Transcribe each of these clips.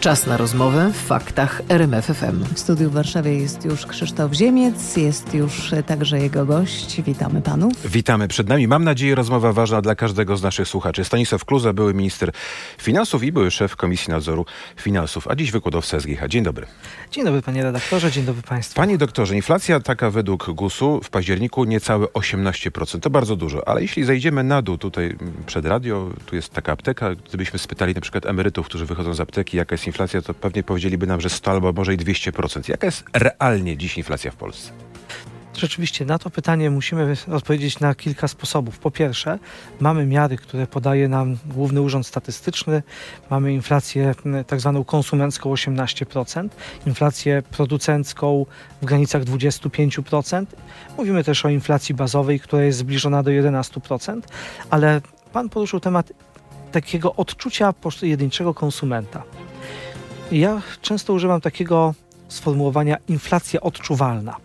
Czas na rozmowę w faktach RMFFM. W studiu w Warszawie jest już Krzysztof Ziemiec, jest już także jego gość. Witamy panów. Witamy przed nami. Mam nadzieję, rozmowa ważna dla każdego z naszych słuchaczy. Stanisław Kluza, były minister finansów i były szef Komisji Nadzoru Finansów, a dziś wykładowca SGH. Dzień dobry. Dzień dobry panie redaktorze, dzień dobry państwu. Panie doktorze, inflacja taka według GUS-u w październiku niecałe 18%. To bardzo dużo, ale jeśli zejdziemy na dół tutaj przed radio, tu jest taka apteka, gdybyśmy spytali na przykład emerytów, którzy wychodzą z apteki, jaka jest inflacja, to pewnie powiedzieliby nam, że 100 albo może i 200%. Jaka jest realnie dziś inflacja w Polsce? Rzeczywiście na to pytanie musimy odpowiedzieć na kilka sposobów. Po pierwsze, mamy miary, które podaje nam Główny Urząd Statystyczny. Mamy inflację tak zwaną konsumencką 18%, inflację producencką w granicach 25%. Mówimy też o inflacji bazowej, która jest zbliżona do 11%, ale pan poruszył temat takiego odczucia pojedynczego konsumenta. Ja często używam takiego sformułowania inflacja odczuwalna.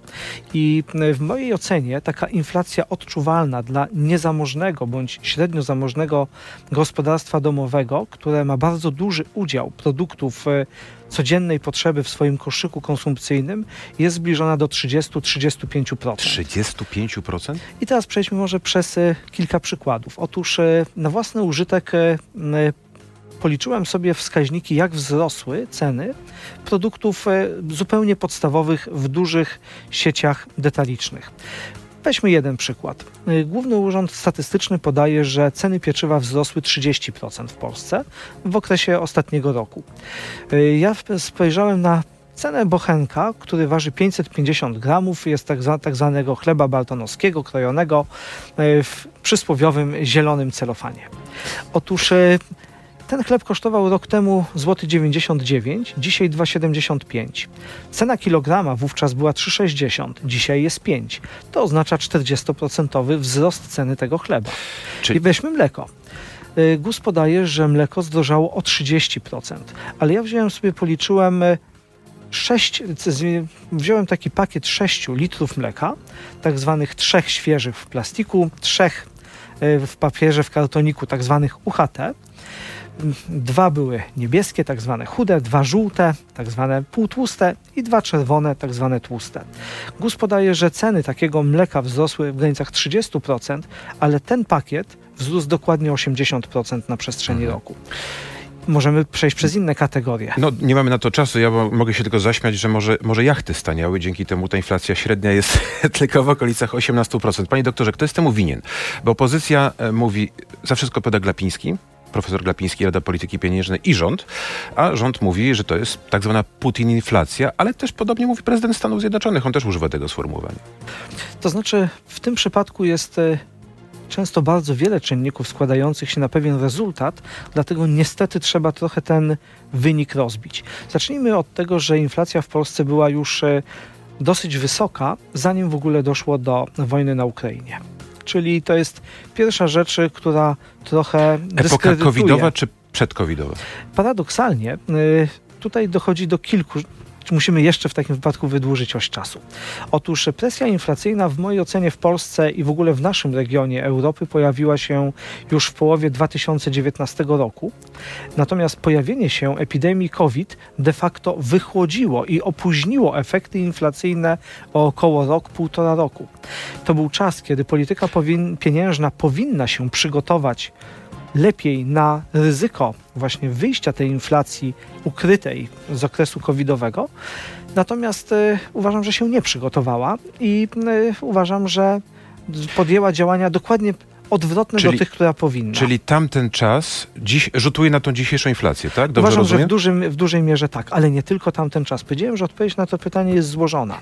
I w mojej ocenie taka inflacja odczuwalna dla niezamożnego bądź średnio zamożnego gospodarstwa domowego, które ma bardzo duży udział produktów e, codziennej potrzeby w swoim koszyku konsumpcyjnym jest zbliżona do 30-35%. 35%? I teraz przejdźmy może przez e, kilka przykładów. Otóż e, na własny użytek policzyłem sobie wskaźniki, jak wzrosły ceny produktów e, zupełnie podstawowych w dużych sieciach detalicznych. Weźmy jeden przykład. E, Główny Urząd Statystyczny podaje, że ceny pieczywa wzrosły 30% w Polsce w okresie ostatniego roku. E, ja spojrzałem na cenę bochenka, który waży 550 gramów, jest tak, tak zwanego chleba baltonowskiego, krojonego w przysłowiowym zielonym celofanie. Otóż ten chleb kosztował rok temu złoty 99, dzisiaj 2,75. Cena kilograma wówczas była 3,60, dzisiaj jest 5. To oznacza 40% wzrost ceny tego chleba. Czyli... I weźmy mleko. Y, GUS podaje, że mleko zdrożało o 30%, ale ja wziąłem sobie, policzyłem 6, wziąłem taki pakiet 6 litrów mleka, tak zwanych trzech świeżych w plastiku, trzech y, w papierze, w kartoniku, tak zwanych UHT Dwa były niebieskie, tak zwane chude, dwa żółte, tak zwane półtłuste i dwa czerwone, tak zwane tłuste. GUS podaje, że ceny takiego mleka wzrosły w granicach 30%, ale ten pakiet wzrósł dokładnie 80% na przestrzeni mhm. roku możemy przejść przez inne kategorie. No, nie mamy na to czasu. Ja mogę się tylko zaśmiać, że może, może jachty staniały. Dzięki temu ta inflacja średnia jest tylko w okolicach 18%. Panie doktorze, kto jest temu winien? Bo opozycja e, mówi, za wszystko poda Glapiński, profesor Glapiński, Rada Polityki Pieniężnej i rząd, a rząd mówi, że to jest tak zwana Putin-inflacja, ale też podobnie mówi prezydent Stanów Zjednoczonych. On też używa tego sformułowania. To znaczy, w tym przypadku jest e, często bardzo wiele czynników składających się na pewien rezultat, dlatego niestety trzeba trochę ten wynik rozbić. Zacznijmy od tego, że inflacja w Polsce była już e, dosyć wysoka, zanim w ogóle doszło do wojny na Ukrainie czyli to jest pierwsza rzecz, która trochę Epoka covidowa czy przedcovidowa? Paradoksalnie y, tutaj dochodzi do kilku musimy jeszcze w takim wypadku wydłużyć oś czasu. Otóż presja inflacyjna w mojej ocenie w Polsce i w ogóle w naszym regionie Europy pojawiła się już w połowie 2019 roku. Natomiast pojawienie się epidemii COVID de facto wychłodziło i opóźniło efekty inflacyjne o około rok, półtora roku. To był czas, kiedy polityka pieniężna powinna się przygotować lepiej na ryzyko właśnie wyjścia tej inflacji ukrytej z okresu covidowego. Natomiast y, uważam, że się nie przygotowała i y, uważam, że podjęła działania dokładnie odwrotne czyli, do tych, która powinna. Czyli tamten czas dziś rzutuje na tą dzisiejszą inflację, tak? Dobrze Uważam, rozumiem? że w, dużym, w dużej mierze tak, ale nie tylko tamten czas. Powiedziałem, że odpowiedź na to pytanie jest złożona.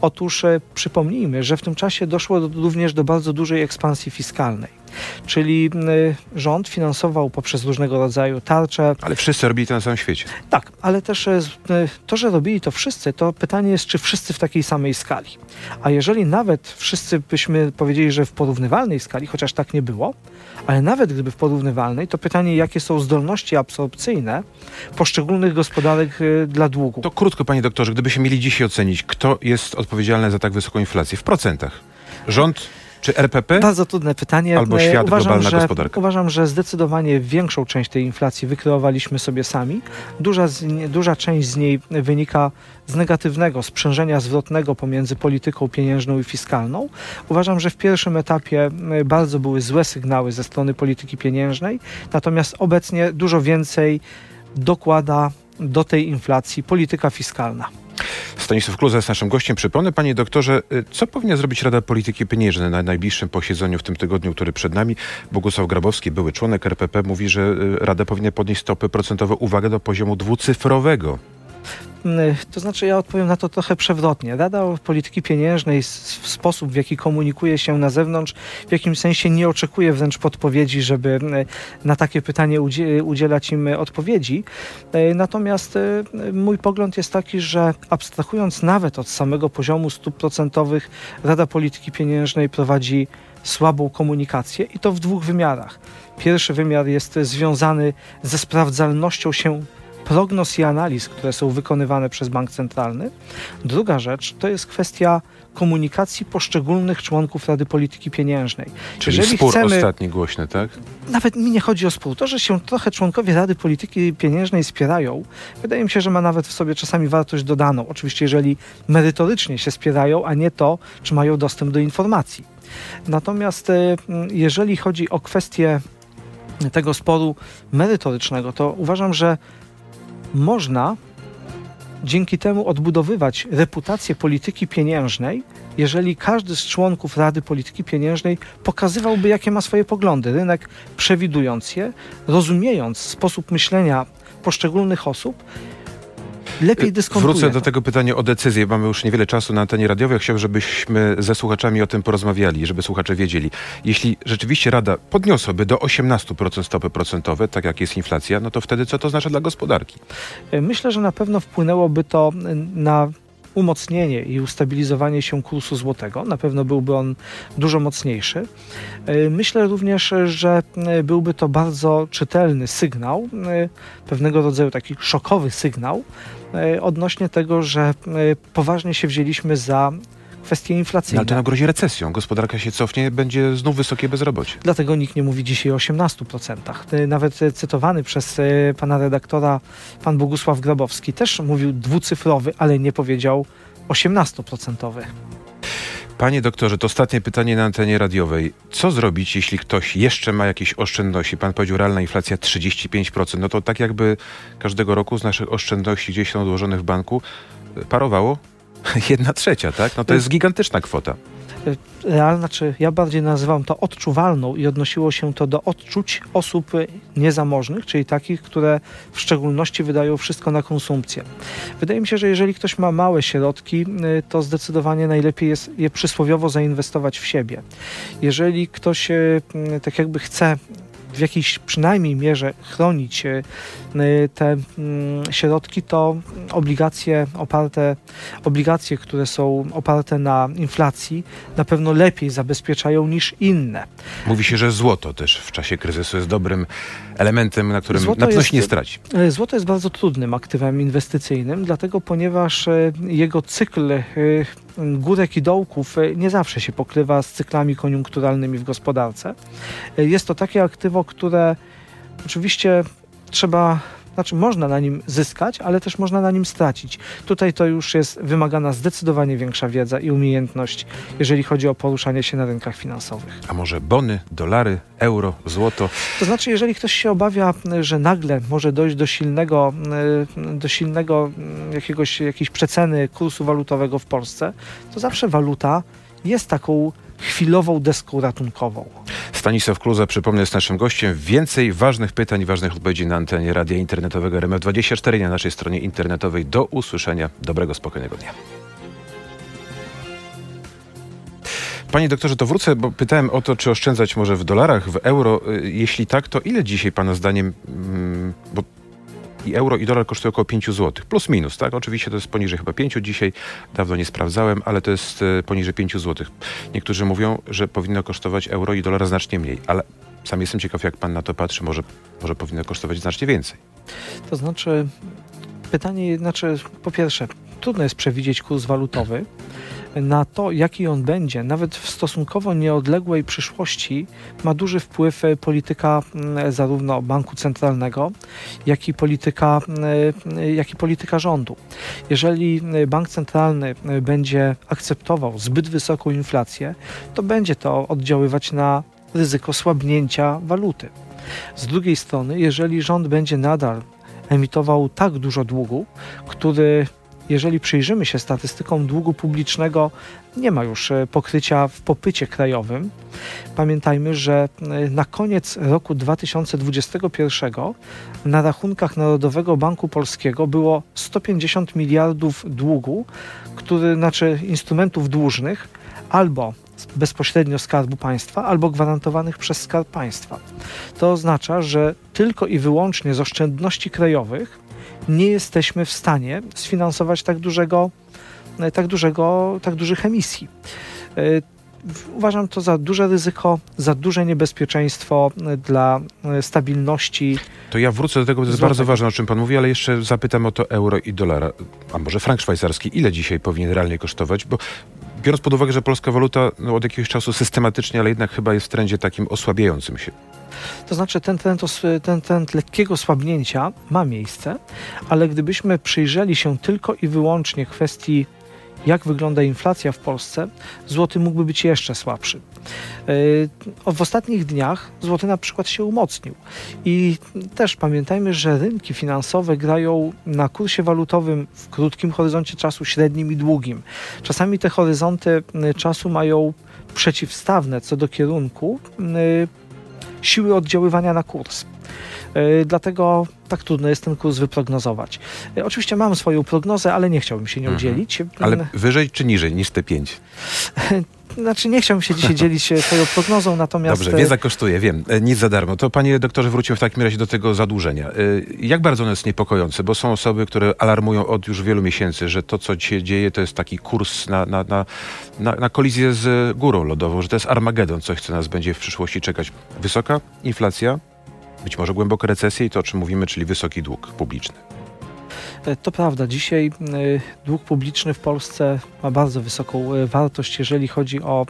Otóż e, przypomnijmy, że w tym czasie doszło do, również do bardzo dużej ekspansji fiskalnej. Czyli y, rząd finansował poprzez różnego rodzaju tarcze. Ale wszyscy robili to na całym świecie. Tak, ale też y, to, że robili to wszyscy, to pytanie jest, czy wszyscy w takiej samej skali. A jeżeli nawet wszyscy byśmy powiedzieli, że w porównywalnej skali, chociaż tak nie było, ale nawet gdyby w porównywalnej, to pytanie, jakie są zdolności absorpcyjne poszczególnych gospodarek y, dla długu. To krótko, panie doktorze, gdybyśmy mieli dzisiaj ocenić, kto jest odpowiedzialny za tak wysoką inflację w procentach. Rząd Czy RPP? Bardzo trudne pytanie. Albo E, świat, uważam, globalna że, gospodarka. Uważam, że zdecydowanie większą część tej inflacji wykreowaliśmy sobie sami. Duża, z, duża część z niej wynika z negatywnego sprzężenia zwrotnego pomiędzy polityką pieniężną i fiskalną. Uważam, że w pierwszym etapie bardzo były złe sygnały ze strony polityki pieniężnej, natomiast obecnie dużo więcej dokłada do tej inflacji polityka fiskalna. Stanisław Kluza jest naszym gościem. Przypomnę, panie doktorze, y, co powinna zrobić Rada Polityki Pieniężnej na najbliższym posiedzeniu w tym tygodniu, który przed nami? Bogusław Grabowski, były członek RPP, mówi, że y, Rada powinna podnieść stopy procentowe, uwagę, do poziomu dwucyfrowego. Mm, To znaczy, ja odpowiem na to trochę przewrotnie. Rada Polityki Pieniężnej, sposób, w jaki komunikuje się na zewnątrz, w jakimś sensie nie oczekuje wręcz podpowiedzi, żeby mm, na takie pytanie udzie- udzielać im odpowiedzi. E, Natomiast mój pogląd jest taki, że abstrahując nawet od samego poziomu stóp procentowych, Rada Polityki Pieniężnej prowadzi słabą komunikację i to w dwóch wymiarach. Pierwszy wymiar jest związany ze sprawdzalnością się prognoz i analiz, które są wykonywane przez Bank Centralny. Druga rzecz to jest kwestia komunikacji poszczególnych członków Rady Polityki Pieniężnej. Czyli Jeżeli spór chcemy- ostatni głośny, tak? Nawet mi nie chodzi o spór. To, że się trochę członkowie Rady Polityki Pieniężnej spierają, wydaje mi się, że ma nawet w sobie czasami wartość dodaną. Oczywiście, jeżeli merytorycznie się spierają, a nie to, czy mają dostęp do informacji. Natomiast m, jeżeli chodzi o kwestię tego sporu merytorycznego, to uważam, że można dzięki temu odbudowywać reputację polityki pieniężnej, jeżeli każdy z członków Rady Polityki Pieniężnej pokazywałby, jakie ma swoje poglądy. Rynek przewidując je, rozumiejąc sposób myślenia poszczególnych osób, lepiej dyskontuje. Wrócę do tego pytania o decyzję. Mamy już niewiele czasu na antenie radiowej. Chciałbym, żebyśmy ze słuchaczami o tym porozmawiali, żeby słuchacze wiedzieli. Jeśli rzeczywiście Rada podniosłaby do 18% stopy procentowe, tak jak jest inflacja, no to wtedy co to oznacza dla gospodarki? Myślę, że na pewno wpłynęłoby to na umocnienie i ustabilizowanie się kursu złotego. Na pewno byłby on dużo mocniejszy. E, Myślę również, że e, byłby to bardzo czytelny sygnał, e, pewnego rodzaju taki szokowy sygnał e, odnośnie tego, że e, poważnie się wzięliśmy za kwestie No, inflacyjne. ale to nam grozi recesją. Gospodarka się cofnie, będzie znów wysokie bezrobocie. Dlatego nikt nie mówi dzisiaj o 18%. Y, Nawet cytowany przez pana redaktora, pan Bogusław Grabowski, też mówił dwucyfrowy, ale nie powiedział 18%. Panie doktorze, to ostatnie pytanie na antenie radiowej. Co zrobić, jeśli ktoś jeszcze ma jakieś oszczędności? Pan powiedział, realna inflacja 35%. No to tak jakby każdego roku z naszych oszczędności gdzieś są odłożone w banku, parowało jedna trzecia, tak? No to jest gigantyczna kwota. Realna, czy ja bardziej nazywam to odczuwalną i odnosiło się to do odczuć osób niezamożnych, czyli takich, które w szczególności wydają wszystko na konsumpcję. Wydaje mi się, że jeżeli ktoś ma małe środki, y, to zdecydowanie najlepiej jest je przysłowiowo zainwestować w siebie. Jeżeli ktoś y, tak jakby chce w jakiejś przynajmniej mierze chronić y, te mm, środki, to obligacje oparte, obligacje, które są oparte na inflacji, na pewno lepiej zabezpieczają niż inne. Mówi się, że złoto też w czasie kryzysu jest dobrym elementem, na którym Złoto na pewno jest- się nie straci. E, Złoto jest bardzo trudnym aktywem inwestycyjnym, dlatego ponieważ e, jego cykl e, górek i dołków e, nie zawsze się pokrywa z cyklami koniunkturalnymi w gospodarce. E, Jest to takie aktywo, które oczywiście trzeba, znaczy można na nim zyskać, ale też można na nim stracić. Tutaj to już jest wymagana zdecydowanie większa wiedza i umiejętność, jeżeli chodzi o poruszanie się na rynkach finansowych. A może bony, dolary, euro, złoto? To znaczy, jeżeli ktoś się obawia, że nagle może dojść do silnego, y, do silnego y, jakiegoś, jakiejś przeceny kursu walutowego w Polsce, to zawsze waluta jest taką chwilową deską ratunkową. Stanisław Kluza, przypomnę, jest naszym gościem. Więcej ważnych pytań i ważnych odpowiedzi na antenie radia internetowego RMF24 i na naszej stronie internetowej. Do usłyszenia. Dobrego, spokojnego dnia. Panie doktorze, to wrócę, bo pytałem o to, czy oszczędzać może w dolarach, w euro. Y, Jeśli tak, to ile dzisiaj Pana zdaniem, mm, bo i euro i dolar kosztują około 5 zł, plus minus, tak? Oczywiście to jest poniżej chyba 5 dzisiaj, dawno nie sprawdzałem, ale to jest e, poniżej 5 zł. Niektórzy mówią, że powinno kosztować euro i dolar znacznie mniej, ale sam jestem ciekaw, jak pan na to patrzy, może, może powinno kosztować znacznie więcej. To znaczy, pytanie, znaczy, po pierwsze, trudno jest przewidzieć kurs walutowy. Na to, jaki on będzie, nawet w stosunkowo nieodległej przyszłości, ma duży wpływ e, polityka mm, zarówno banku centralnego, jak i polityka, mm, jak i polityka rządu. Jeżeli bank centralny będzie akceptował zbyt wysoką inflację, to będzie to oddziaływać na ryzyko słabnięcia waluty. Z drugiej strony, jeżeli rząd będzie nadal emitował tak dużo długu, który jeżeli przyjrzymy się statystykom długu publicznego, nie ma już e, pokrycia w popycie krajowym. Pamiętajmy, że e, na koniec roku 2021 na rachunkach Narodowego Banku Polskiego było 150 miliardów długu, który znaczy instrumentów dłużnych albo bezpośrednio Skarbu Państwa albo gwarantowanych przez Skarb Państwa. To oznacza, że tylko i wyłącznie z oszczędności krajowych nie jesteśmy w stanie sfinansować tak dużego, e, tak dużego, tak dużych emisji. E, uważam to za duże ryzyko, za duże niebezpieczeństwo e, dla stabilności. To ja wrócę do tego, bo to jest złotego. bardzo ważne, o czym Pan mówi, ale jeszcze zapytam o to euro i dolara, a może frank szwajcarski. Ile dzisiaj powinien realnie kosztować? Bo biorąc pod uwagę, że polska waluta no, od jakiegoś czasu systematycznie, ale jednak chyba jest w trendzie takim osłabiającym się. To znaczy ten trend, ten trend lekkiego słabnięcia ma miejsce, ale gdybyśmy przyjrzeli się tylko i wyłącznie kwestii jak wygląda inflacja w Polsce, złoty mógłby być jeszcze słabszy. E, w ostatnich dniach złoty na przykład się umocnił. I też pamiętajmy, że rynki finansowe grają na kursie walutowym w krótkim horyzoncie czasu, średnim i długim. Czasami te horyzonty czasu mają przeciwstawne co do kierunku siły oddziaływania na kurs. E, dlatego tak trudno jest ten kurs wyprognozować. E, oczywiście mam swoją prognozę, ale nie chciałbym się nią mhm. dzielić. Ale wyżej czy niżej niż te 5? Znaczy nie chciałbym się dzisiaj dzielić swoją prognozą, natomiast... Dobrze, wiedza kosztuje, wiem. E, nic za darmo. To panie doktorze wrócimy w takim razie do tego zadłużenia. Jak bardzo ono jest niepokojące? Bo są osoby, które alarmują od już wielu miesięcy, że to, co się dzieje, to jest taki kurs na, na, na, na, na kolizję z górą lodową, że to jest Armagedon, coś, co nas będzie w przyszłości czekać. Wysoka inflacja, być może głęboka recesja i to, o czym mówimy, czyli wysoki dług publiczny. E, to prawda. Dzisiaj e, dług publiczny w Polsce ma bardzo wysoką e, wartość, jeżeli chodzi o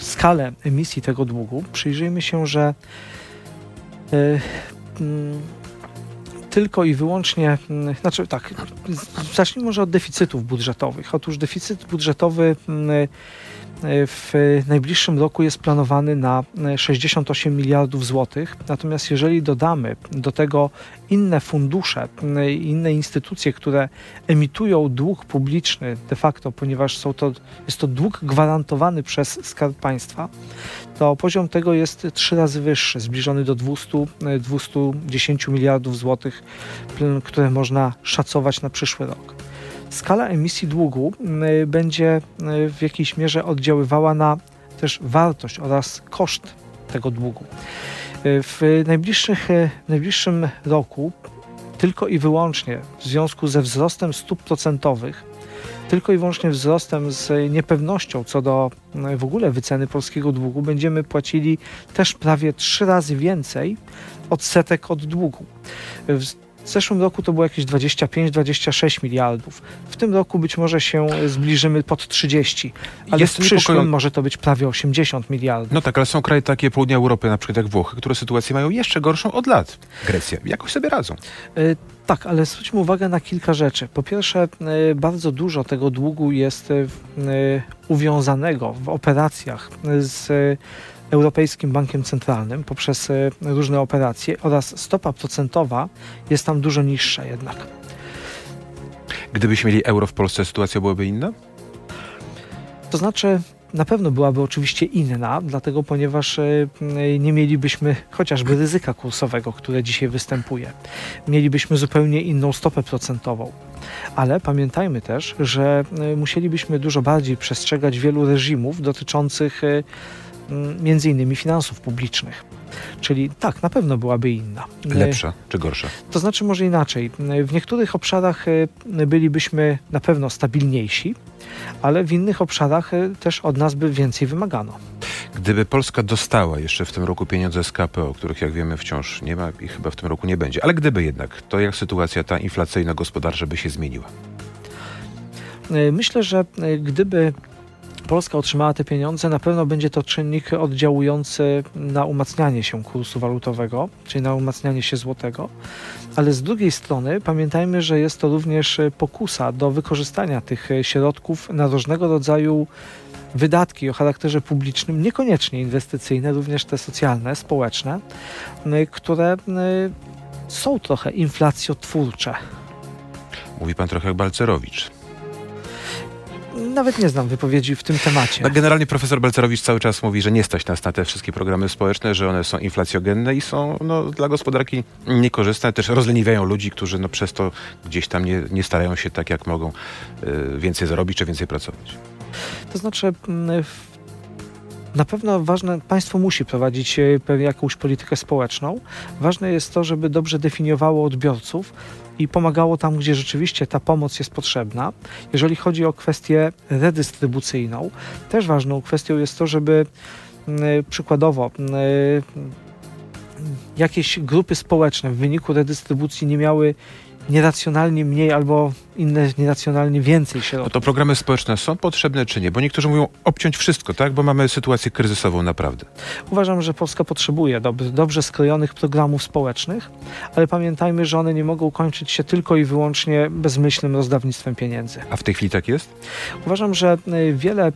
skalę emisji tego długu. Przyjrzyjmy się, że tylko i wyłącznie, znaczy tak, zacznijmy może od deficytów budżetowych. Otóż deficyt budżetowy w najbliższym roku jest planowany na 68 miliardów złotych. Natomiast jeżeli dodamy do tego inne fundusze, inne instytucje, które emitują dług publiczny de facto, ponieważ są to, jest to dług gwarantowany przez Skarb Państwa, to poziom tego jest trzy razy wyższy, zbliżony do 200, 210 miliardów złotych, które można szacować na przyszły rok skala emisji długu y, będzie y, w jakiejś mierze oddziaływała na też wartość oraz koszt tego długu. Y, w, najbliższych, w najbliższym roku tylko i wyłącznie w związku ze wzrostem stóp procentowych, tylko i wyłącznie wzrostem z niepewnością co do w ogóle wyceny polskiego długu, będziemy płacili też prawie trzy razy więcej odsetek od długu. W zeszłym roku to było jakieś 25-26 miliardów. W tym roku być może się zbliżymy pod 30, ale Jest w przyszłym może to być prawie 80 miliardów. No tak, ale są kraje takie południa Europy, na przykład jak Włochy, które sytuację mają jeszcze gorszą od lat. Grecja. Jakoś sobie radzą. Y tak, ale zwróćmy uwagę na kilka rzeczy. Po pierwsze, y, bardzo dużo tego długu jest y, uwiązanego w operacjach z Europejskim Bankiem Centralnym poprzez e, różne operacje oraz stopa procentowa jest tam dużo niższa jednak. Gdybyśmy mieli euro w Polsce, sytuacja byłaby inna? To znaczy, na pewno byłaby oczywiście inna, dlatego ponieważ e, nie mielibyśmy chociażby ryzyka kursowego, które dzisiaj występuje. Mielibyśmy zupełnie inną stopę procentową. Ale pamiętajmy też, że e, musielibyśmy dużo bardziej przestrzegać wielu reżimów dotyczących między innymi finansów publicznych. Czyli tak, na pewno byłaby inna. Lepsza czy gorsza? To znaczy może inaczej. W niektórych obszarach e, bylibyśmy na pewno stabilniejsi, ale w innych obszarach e, też od nas by więcej wymagano. Gdyby Polska dostała jeszcze w tym roku pieniądze z KPO, których jak wiemy wciąż nie ma i chyba w tym roku nie będzie, ale gdyby jednak, to jak sytuacja ta inflacyjno-gospodarcza by się zmieniła? E, myślę, że e, gdyby Polska otrzymała te pieniądze, na pewno będzie to czynnik oddziałujący na umacnianie się kursu walutowego, czyli na umacnianie się złotego. Ale z drugiej strony pamiętajmy, że jest to również pokusa do wykorzystania tych środków na różnego rodzaju wydatki o charakterze publicznym, niekoniecznie inwestycyjne, również te socjalne, społeczne, które są trochę inflacjotwórcze. Mówi pan trochę jak Balcerowicz. Nawet nie znam wypowiedzi w tym temacie. No, generalnie profesor Balcerowicz cały czas mówi, że nie stać nas na te wszystkie programy społeczne, że one są inflacjogenne i są no, dla gospodarki niekorzystne. Też rozleniwiają ludzi, którzy no, przez to gdzieś tam nie, nie starają się tak, jak mogą y, więcej zarobić czy więcej pracować. To znaczy, mm, na pewno ważne, państwo musi prowadzić e, jakąś politykę społeczną. Ważne jest to, żeby dobrze definiowało odbiorców i pomagało tam, gdzie rzeczywiście ta pomoc jest potrzebna. Jeżeli chodzi o kwestię redystrybucyjną, też ważną kwestią jest to, żeby mm, przykładowo mm, jakieś grupy społeczne w wyniku redystrybucji nie miały nieracjonalnie mniej albo inne nieracjonalnie więcej środków. No to programy społeczne są potrzebne czy nie? Bo niektórzy mówią obciąć wszystko, tak? Bo mamy sytuację kryzysową naprawdę. Uważam, że Polska potrzebuje dob dobrze skrojonych programów społecznych, ale pamiętajmy, że one nie mogą kończyć się tylko i wyłącznie bezmyślnym rozdawnictwem pieniędzy. A w tej chwili tak jest? Uważam, że e, wiele e,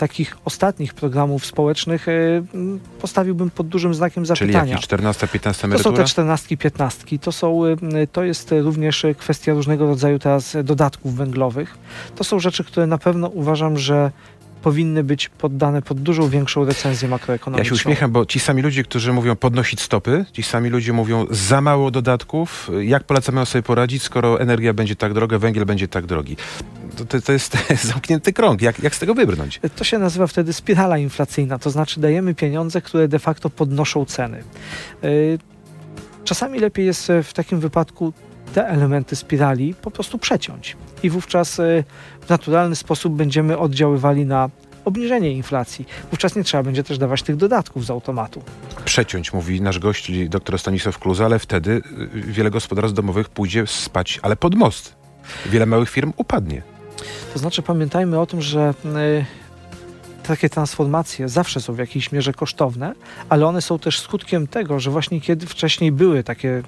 takich ostatnich programów społecznych e, postawiłbym pod dużym znakiem zapytania. Czyli jakieś 14, 15 emerytura? To są te 14, 15. To, są, to jest również kwestia różnego rodzaju teraz dodatków węglowych. To są rzeczy, które na pewno uważam, że powinny być poddane pod dużo większą recenzję makroekonomiczną. Ja się uśmiecham, bo ci sami ludzie, którzy mówią podnosić stopy, ci sami ludzie mówią za mało dodatków, jak Polacy mają sobie poradzić, skoro energia będzie tak droga, węgiel będzie tak drogi. To, to, jest zamknięty krąg. Jak, jak z tego wybrnąć? To się nazywa wtedy spirala inflacyjna, to znaczy dajemy pieniądze, które de facto podnoszą ceny. Y, czasami lepiej jest w takim wypadku te elementy spirali po prostu przeciąć. I wówczas y, w naturalny sposób będziemy oddziaływali na obniżenie inflacji. Wówczas nie trzeba będzie też dawać tych dodatków z automatu. Przeciąć, mówi nasz gość, dr Stanisław Kluza, ale wtedy wiele gospodarstw domowych pójdzie spać, ale pod most. Wiele małych firm upadnie. To znaczy pamiętajmy o tym, że y, takie transformacje zawsze są w jakiejś mierze kosztowne, ale one są też skutkiem tego, że właśnie kiedy wcześniej były takie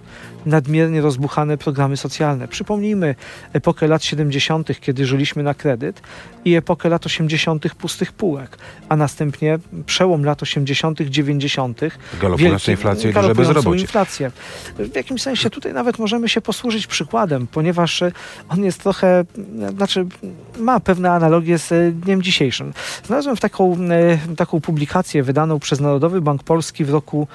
nadmiernie rozbuchane programy socjalne. Przypomnijmy epokę lat 70., kiedy żyliśmy na kredyt i epokę lat 80. pustych półek, a następnie przełom lat 80., 90. Galopującą inflację i duże bezrobocie. inflację. W jakimś sensie tutaj nawet możemy się posłużyć przykładem, ponieważ on jest trochę, znaczy ma pewne analogie z dniem dzisiejszym. Znalazłem w taką, e, taką publikację wydaną przez Narodowy Bank Polski w roku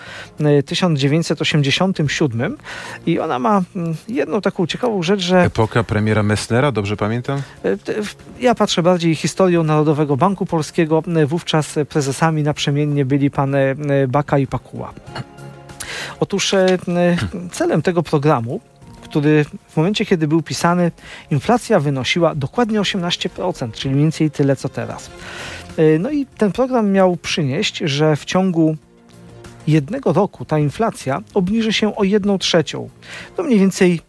1987 e, i ona ma mm, jedną taką ciekawą rzecz, że... Epoka premiera Messnera, dobrze pamiętam? E, ja patrzę bardziej historią Narodowego Banku Polskiego. Wówczas prezesami naprzemiennie byli pan Baka i Pakuła. Otóż celem tego programu który w momencie, kiedy był pisany, inflacja wynosiła dokładnie 18%, czyli mniej więcej tyle co teraz. E, no i ten program miał przynieść, że w ciągu jednego roku ta inflacja obniży się o 1 trzecią. To mniej więcej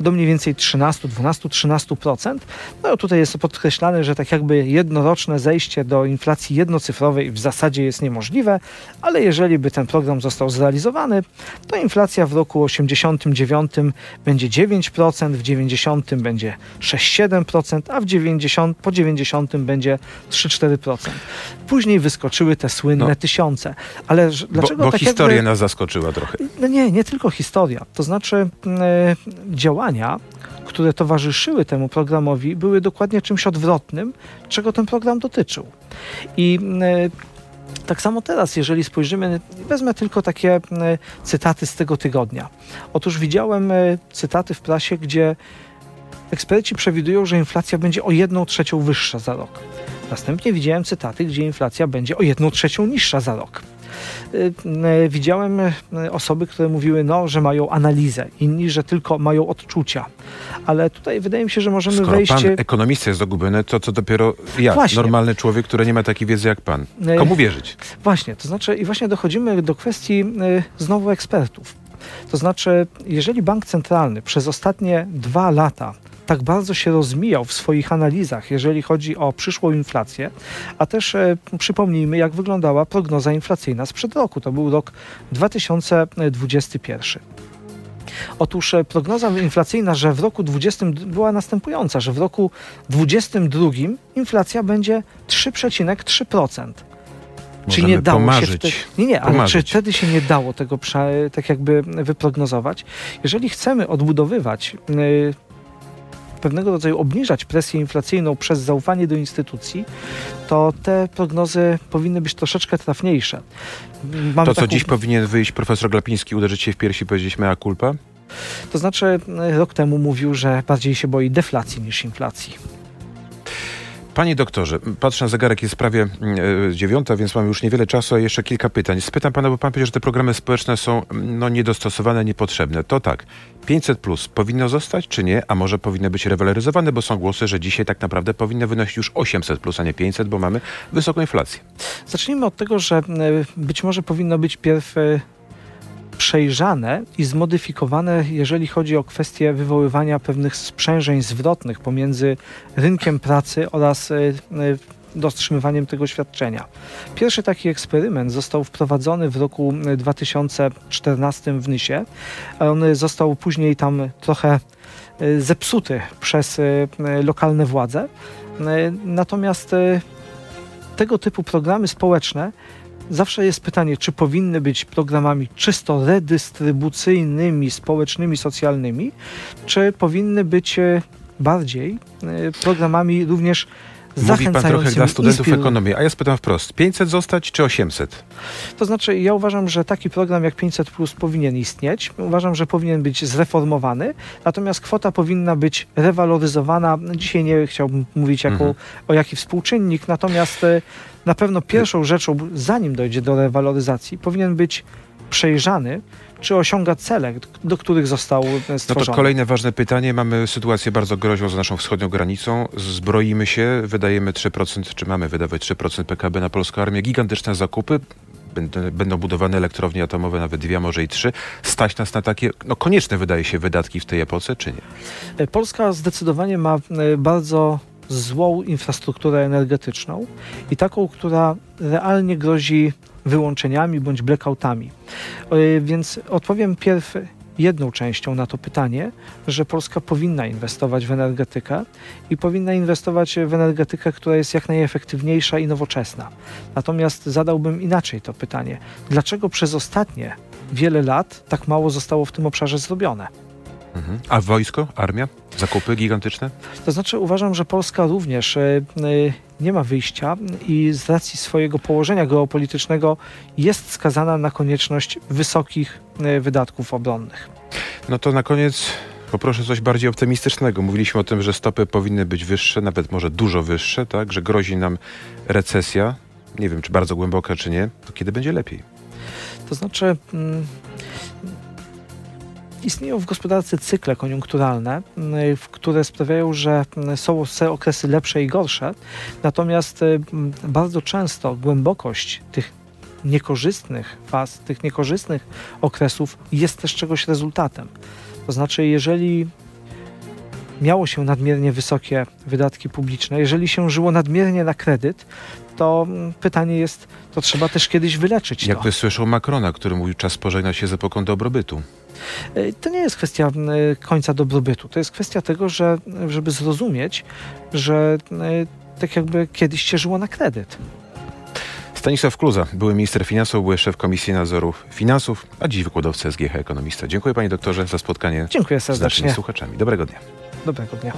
do mniej więcej 13, 12, 13%. No tutaj jest podkreślane, że tak jakby jednoroczne zejście do inflacji jednocyfrowej w zasadzie jest niemożliwe, ale jeżeli by ten program został zrealizowany, to inflacja w roku 89 będzie 9%, w 90 będzie 6-7%, a w 90, po 90 będzie 3-4%. Później wyskoczyły te słynne no. tysiące. Ale dlaczego bo, bo tak historia jakby... nas zaskoczyła trochę. No nie, nie tylko historia. To znaczy yy, działania działania, które towarzyszyły temu programowi, były dokładnie czymś odwrotnym, czego ten program dotyczył. I e, tak samo teraz, jeżeli spojrzymy, wezmę tylko takie e, cytaty z tego tygodnia. Otóż widziałem e, cytaty w prasie, gdzie eksperci przewidują, że inflacja będzie o 1 trzecią wyższa za rok. Następnie widziałem cytaty, gdzie inflacja będzie o 1 trzecią niższa za rok. Y, y, widziałem y, osoby, które mówiły, no, że mają analizę, inni, że tylko mają odczucia. Ale tutaj wydaje mi się, że możemy Skoro wejść... pan ekonomista jest zagubiony, to co dopiero ja, właśnie. normalny człowiek, który nie ma takiej wiedzy jak pan. Komu wierzyć? Właśnie, to znaczy i właśnie dochodzimy do kwestii znowu ekspertów. To znaczy, jeżeli bank centralny przez ostatnie dwa lata tak bardzo się rozmijał w swoich analizach, jeżeli chodzi o przyszłą inflację, a też e, przypomnijmy, jak wyglądała prognoza inflacyjna sprzed roku. To był rok 2021. Otóż e, prognoza inflacyjna, że w roku 20 była następująca, że w roku 2022 inflacja będzie 3,3%. Czy nie dało pomarzyć. się wtedy, Nie, nie, ale Pomarzyć. czy wtedy się nie dało tego tak jakby wyprognozować? Jeżeli chcemy odbudowywać y, pewnego rodzaju obniżać presję inflacyjną przez zaufanie do instytucji, to te prognozy powinny być troszeczkę trafniejsze. Mamy To, co taką- dziś powinien wyjść profesor Glapiński, uderzyć się w piersi i powiedzieć mea culpa? To znaczy, y, rok temu mówił, że bardziej się boi deflacji niż inflacji. Panie doktorze, patrzę na zegarek, jest prawie e, dziewiąta, więc mam już niewiele czasu, a jeszcze kilka pytań. Spytam pana, bo pan powiedział, że te programy społeczne są mm, no, niedostosowane, niepotrzebne. To tak, 500 plus powinno zostać, czy nie? A może powinny być rewaloryzowane, bo są głosy, że dzisiaj tak naprawdę powinno wynosić już 800 plus, a nie 500, bo mamy wysoką inflację. Zacznijmy od tego, że y, być może powinno być pierw y, przejrzane i zmodyfikowane, jeżeli chodzi o kwestię wywoływania pewnych sprzężeń zwrotnych pomiędzy rynkiem pracy oraz y, y, dotrzymywaniem tego świadczenia. Pierwszy taki eksperyment został wprowadzony w roku y, 2014 w Nysie. On został później tam trochę zepsuty przez lokalne władze. Natomiast tego typu programy społeczne zawsze jest pytanie, czy powinny być programami czysto redystrybucyjnymi, społecznymi, socjalnymi, czy powinny być e, bardziej e, programami również Mówi pan trochę dla studentów inspiru- ekonomii, a ja spytam wprost, 500 zostać czy 800? To znaczy, ja uważam, że taki program jak 500 Plus powinien istnieć. Uważam, że powinien być zreformowany, natomiast kwota powinna być rewaloryzowana. Dzisiaj nie chciałbym mówić jako, Mhm. o jaki współczynnik, natomiast e, na pewno pierwszą rzeczą, zanim dojdzie do rewaloryzacji, powinien być przejrzany, czy osiąga cele, do których został e, No stworzony. to kolejne ważne pytanie. Mamy sytuację bardzo groźną za naszą wschodnią granicą. Zbroimy się, wydajemy 3%, czy mamy wydawać 3% PKB na polską armię. Gigantyczne zakupy. Będą, budowane elektrownie atomowe, nawet dwie, może i trzy. Stać nas na takie, no konieczne wydaje się, wydatki w tej epoce, czy nie? Polska zdecydowanie ma e, bardzo złą infrastrukturę energetyczną i taką, która realnie grozi wyłączeniami bądź blackoutami. E, Więc odpowiem pierw jedną częścią na to pytanie, że Polska powinna inwestować w energetykę i powinna inwestować w energetykę, która jest jak najefektywniejsza i nowoczesna. Natomiast zadałbym inaczej to pytanie. Dlaczego przez ostatnie wiele lat tak mało zostało w tym obszarze zrobione? Mhm. A wojsko, armia, zakupy gigantyczne? To znaczy uważam, że Polska również e, e, nie ma wyjścia i z racji swojego położenia geopolitycznego jest skazana na konieczność wysokich e, wydatków obronnych. No to na koniec poproszę coś bardziej optymistycznego. Mówiliśmy o tym, że stopy powinny być wyższe, nawet może dużo wyższe, tak? Że grozi nam recesja. Nie wiem, czy bardzo głęboka, czy nie. To kiedy będzie lepiej? To znaczy mm, istnieją w gospodarce cykle koniunkturalne, w które sprawiają, że mm, są okresy lepsze i gorsze, natomiast y, bardzo często głębokość tych niekorzystnych faz, tych niekorzystnych okresów jest też czegoś rezultatem. To znaczy, jeżeli miało się nadmiernie wysokie wydatki publiczne, jeżeli się żyło nadmiernie na kredyt, to mm, pytanie jest, to trzeba też kiedyś wyleczyć to. Jakby słyszał Macrona, który mówił, czas pożegnać się z epoką dobrobytu. Y, To nie jest kwestia y, końca dobrobytu. To jest kwestia tego, że żeby zrozumieć, że y, tak jakby kiedyś się żyło na kredyt. Stanisław Kluza, były minister finansów, były szef Komisji Nadzoru Finansów, a dziś wykładowca SGH Ekonomista. Dziękuję panie doktorze za spotkanie Dziękuję z naszymi serdecznie. słuchaczami. Dobrego dnia. Dobrego dnia.